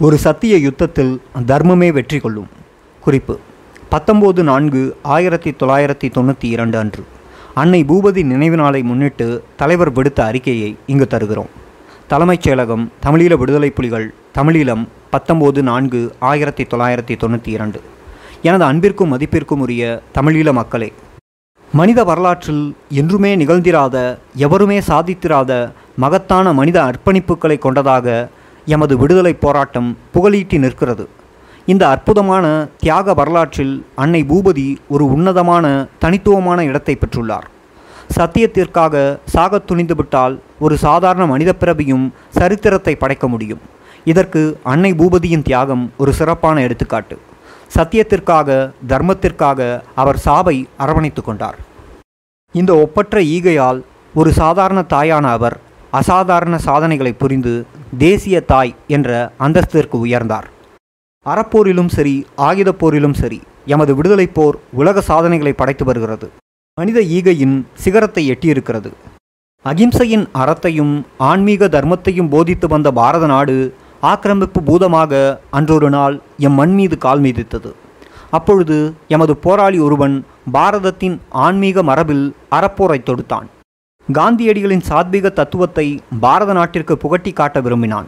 ஒரு சத்திய யுத்தத்தில் தர்மமே வெற்றி கொள்ளும். குறிப்பு பத்தொம்போது நான்கு ஆயிரத்தி தொள்ளாயிரத்தி தொண்ணூற்றி இரண்டு அன்று. அன்னை பூபதி நினைவு நாளை முன்னிட்டு தலைவர் விடுத்த அறிக்கையை இங்கு தருகிறோம். தலைமைச் செயலகம் தமிழீழ விடுதலை புலிகள் தமிழீழம் பத்தொம்போது நான்கு ஆயிரத்தி தொள்ளாயிரத்தி தொண்ணூற்றி இரண்டு. எனது அன்பிற்கும் மதிப்பிற்கும் உரிய தமிழீழ மக்களே மனித வரலாற்றில் என்றுமே நிகழ்ந்திராத எவருமே சாதித்திராத மகத்தான மனித அர்ப்பணிப்புகளை கொண்டதாக எமது விடுதலை போராட்டம் புகழீட்டி நிற்கிறது. இந்த அற்புதமான தியாக வரலாற்றில் அன்னை பூபதி ஒரு உன்னதமான தனித்துவமான இடத்தை பெற்றுள்ளார். சத்தியத்திற்காக சாகத் துணிந்துவிட்டால் ஒரு சாதாரண மனித பிறவியும் சரித்திரத்தை படைக்க முடியும். இதற்கு அன்னை பூபதியின் தியாகம் ஒரு சிறப்பான எடுத்துக்காட்டு. சத்தியத்திற்காக தர்மத்திற்காக அவர் சாவை அரவணைத்து கொண்டார். இந்த ஒப்பற்ற ஈகையால் ஒரு சாதாரண தாயான அவர் அசாதாரண சாதனைகளை புரிந்து தேசிய தாய் என்ற அந்தஸ்திற்கு உயர்ந்தார். அறப்போரிலும் சரி ஆயுதப் போரிலும் சரி எமது விடுதலைப் போர் உலக சாதனைகளை படைத்து வருகிறது. மனித ஈகையின் சிகரத்தை எட்டியிருக்கிறது. அகிம்சையின் அறத்தையும் ஆன்மீக தர்மத்தையும் போதித்து வந்த பாரத நாடு ஆக்கிரமிப்பு பூதமாக அன்றொரு நாள் எம் மண் மீது கால் மீதித்தது. அப்பொழுது எமது போராளி ஒருவன் பாரதத்தின் ஆன்மீக மரபில் அறப்போரை தொடுத்தான். காந்தியடிகளின் சாத்வீக தத்துவத்தை பாரத நாட்டிற்கு புகட்டி காட்ட விரும்பினான்.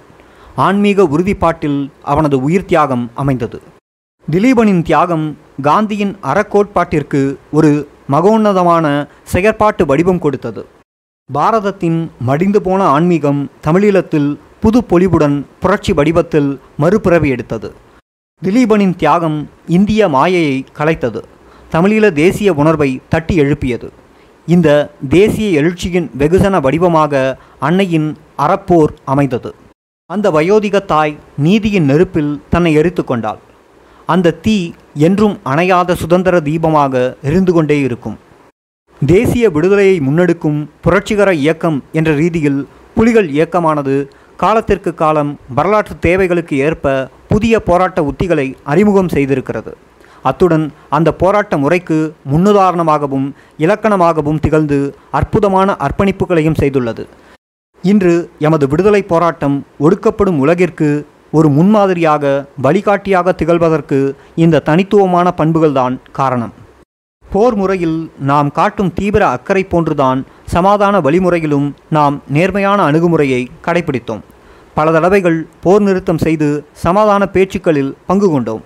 ஆன்மீக உறுதிப்பாட்டில் அவனது உயிர் தியாகம் அமைந்தது. திலீபனின் தியாகம் காந்தியின் அறக்கோட்பாட்டிற்கு ஒரு மகோன்னதமான செயற்பாட்டு வடிவம் கொடுத்தது. பாரதத்தின் மடிந்து போன ஆன்மீகம் தமிழீழத்தில் புது பொலிவுடன் புரட்சி வடிவத்தில் மறுபிறவி எடுத்தது. திலீபனின் தியாகம் இந்திய மாயையை கலைத்தது. தமிழீழ தேசிய உணர்வை தட்டி எழுப்பியது. இந்த தேசிய எழுச்சியின் வெகுஜன வடிவமாக அன்னையின் அறப்போர் அமைந்தது. அந்த வயோதிக தாய் நீதியின் நெருப்பில் தன்னை எரித்து கொண்டாள். அந்த தீ என்றும் அணையாத சுதந்திர தீபமாக எரிந்து கொண்டே இருக்கும். தேசிய விடுதலையை முன்னெடுக்கும் புரட்சிகர இயக்கம் என்ற ரீதியில் புலிகள் இயக்கமானது காலத்திற்கு காலம் வரலாற்று தேவைகளுக்கு ஏற்ப புதிய போராட்ட உத்திகளை அறிமுகம் செய்திருக்கிறது. அத்துடன் அந்த போராட்ட முறைக்கு முன்னுதாரணமாகவும் இலக்கணமாகவும் திகழ்ந்து அற்புதமான அர்ப்பணிப்புகளையும் செய்துள்ளது. இன்று எமது விடுதலை போராட்டம் ஒடுக்கப்படும் உலகிற்கு ஒரு முன்மாதிரியாக வழிகாட்டியாக திகழ்வதற்கு இந்த தனித்துவமான பண்புகள்தான் காரணம். போர் முறையில் நாம் காட்டும் தீவிர அக்கறை போன்றுதான் சமாதான வழிமுறையிலும் நாம் நேர்மையான அணுகுமுறையை கடைபிடித்தோம். பல தடவைகள் போர் நிறுத்தம் செய்து சமாதான பேச்சுக்களில் பங்கு கொண்டோம்.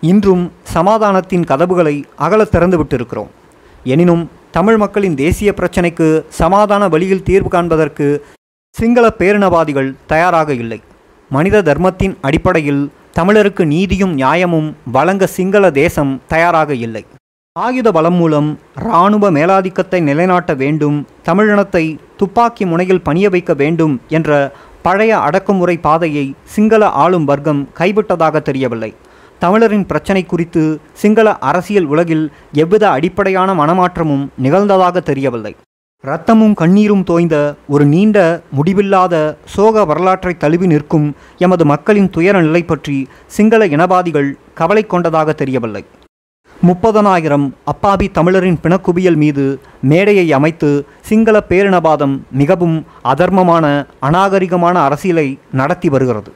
இன்றும் சமாதானத்தின் கதவுகளை அகல திறந்து விட்டிருக்கிறோம். எனினும் தமிழ் மக்களின் தேசிய பிரச்சினைக்கு சமாதான வழியில் தீர்வு காண்பதற்கு சிங்கள பேரினவாதிகள் தயாராக இல்லை. மனித தர்மத்தின் அடிப்படையில் தமிழருக்கு நீதியும் நியாயமும் வழங்க சிங்கள தேசம் தயாராக இல்லை. ஆயுத பலம் மூலம் இராணுவ மேலாதிக்கத்தை நிலைநாட்ட வேண்டும் தமிழினத்தை துப்பாக்கி முனையில் பணிய வைக்க வேண்டும் என்ற பழைய அடக்குமுறை பாதையை சிங்கள ஆளும் வர்க்கம் கைவிட்டதாக தெரியவில்லை. தமிழரின் பிரச்சனை குறித்து சிங்கள அரசியல் உலகில் எவ்வித அடிப்படையான மனமாற்றமும் நிகழ்ந்ததாக தெரியவில்லை. இரத்தமும் கண்ணீரும் தோய்ந்த ஒரு நீண்ட முடிவில்லாத சோக வரலாற்றை தழுவி நிற்கும் எமது மக்களின் துயர நிலை பற்றி சிங்கள இனவாதிகள் கவலை கொண்டதாக தெரியவில்லை. முப்பதனாயிரம் அப்பாவி தமிழரின் பிணக்குவியல் மீது மேடையை அமைத்து சிங்கள பேரினவாதம் மிகவும் அதர்மமான அநாகரிகமான அரசியலை நடத்தி வருகிறது.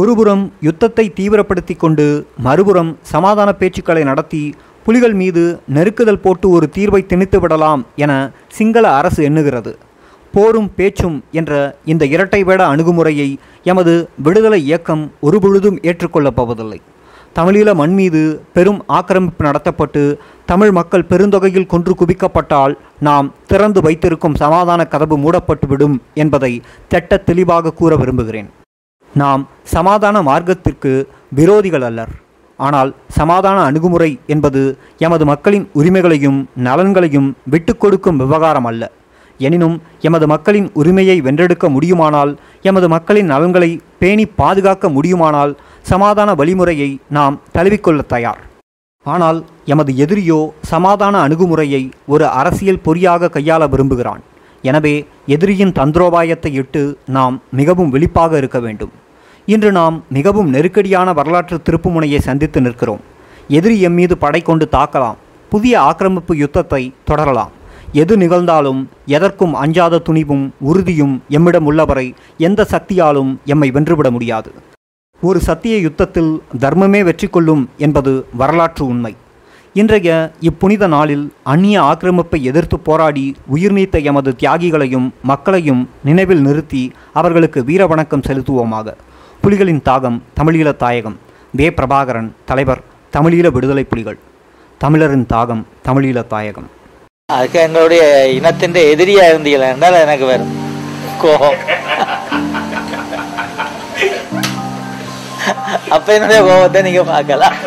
ஒருபுறம் யுத்தத்தை தீவிரப்படுத்தி கொண்டு மறுபுறம் சமாதான பேச்சுக்களை நடத்தி புலிகள் மீது நெருக்குதல் போட்டு ஒரு தீர்வை திணித்து விடலாம் என சிங்கள அரசு எண்ணுகிறது. போரும் பேச்சும் என்ற இந்த இரட்டை வேட அணுகுமுறையை எமது விடுதலை இயக்கம் ஒருபொழுதும் ஏற்றுக்கொள்ளப் போவதில்லை தமிழீழ மண் மீது பெரும் ஆக்கிரமிப்பு நடத்தப்பட்டு தமிழ் மக்கள் பெருந்தொகையில் கொன்று குவிக்கப்பட்டால் நாம் திறந்து வைத்திருக்கும் சமாதான கதவு மூடப்பட்டுவிடும் என்பதை திட்ட தெளிவாக கூற விரும்புகிறேன். நாம் சமாதான மார்க்கத்திற்கு விரோதிகள் அல்லர். ஆனால் சமாதான அணுகுமுறை என்பது எமது மக்களின் உரிமைகளையும் நலன்களையும் விட்டு கொடுக்கும் விவகாரம் அல்ல. எனினும் எமது மக்களின் உரிமையை வென்றெடுக்க முடியுமானால் எமது மக்களின் நலன்களை பேணி பாதுகாக்க முடியுமானால் சமாதான வழிமுறையை நாம் தழுவிக்கொள்ள தயார். ஆனால் எமது எதிரியோ சமாதான அணுகுமுறையை ஒரு அரசியல் பொறியாக கையாள விரும்புகிறான். எனவே எதிரியின் தந்திரோபாயத்தை இட்டு நாம் மிகவும் விழிப்பாக இருக்க வேண்டும். இன்று நாம் மிகவும் நெருக்கடியான வரலாற்று திருப்புமுனையை சந்தித்து நிற்கிறோம். எதிரி எம் மீது படை கொண்டு தாக்கலாம். புதிய ஆக்கிரமிப்பு யுத்தத்தை தொடரலாம். எது நிகழ்ந்தாலும் எதற்கும் அஞ்சாத துணிவும் உறுதியும் எம்மிடம் உள்ளவரை எந்த சக்தியாலும் எம்மை வென்றுவிட முடியாது. ஒரு சத்திய யுத்தத்தில் தர்மமே வெற்றி கொள்ளும் என்பது வரலாற்று உண்மை. இன்றைய இப்புனித நாளில் அந்நிய ஆக்கிரமிப்பை எதிர்த்து போராடி உயிர் நீத்த எமது தியாகிகளையும் மக்களையும் நினைவில் நிறுத்தி அவர்களுக்கு வீர வணக்கம் செலுத்துவோமாக. புலிகளின் தாகம் தமிழீழ தாயகம். வே. பிரபாகரன் தலைவர் தமிழீழ விடுதலை புலிகள். தமிழரின் தாகம் தமிழீழ தாயகம். அதுக்கு எங்களுடைய இனத்தின் எதிரியா இருந்தீங்களா என்றால் எனக்கு வரும் கோபம். அப்ப என்னுடைய கோபத்தை நீங்க பார்க்கலாம்.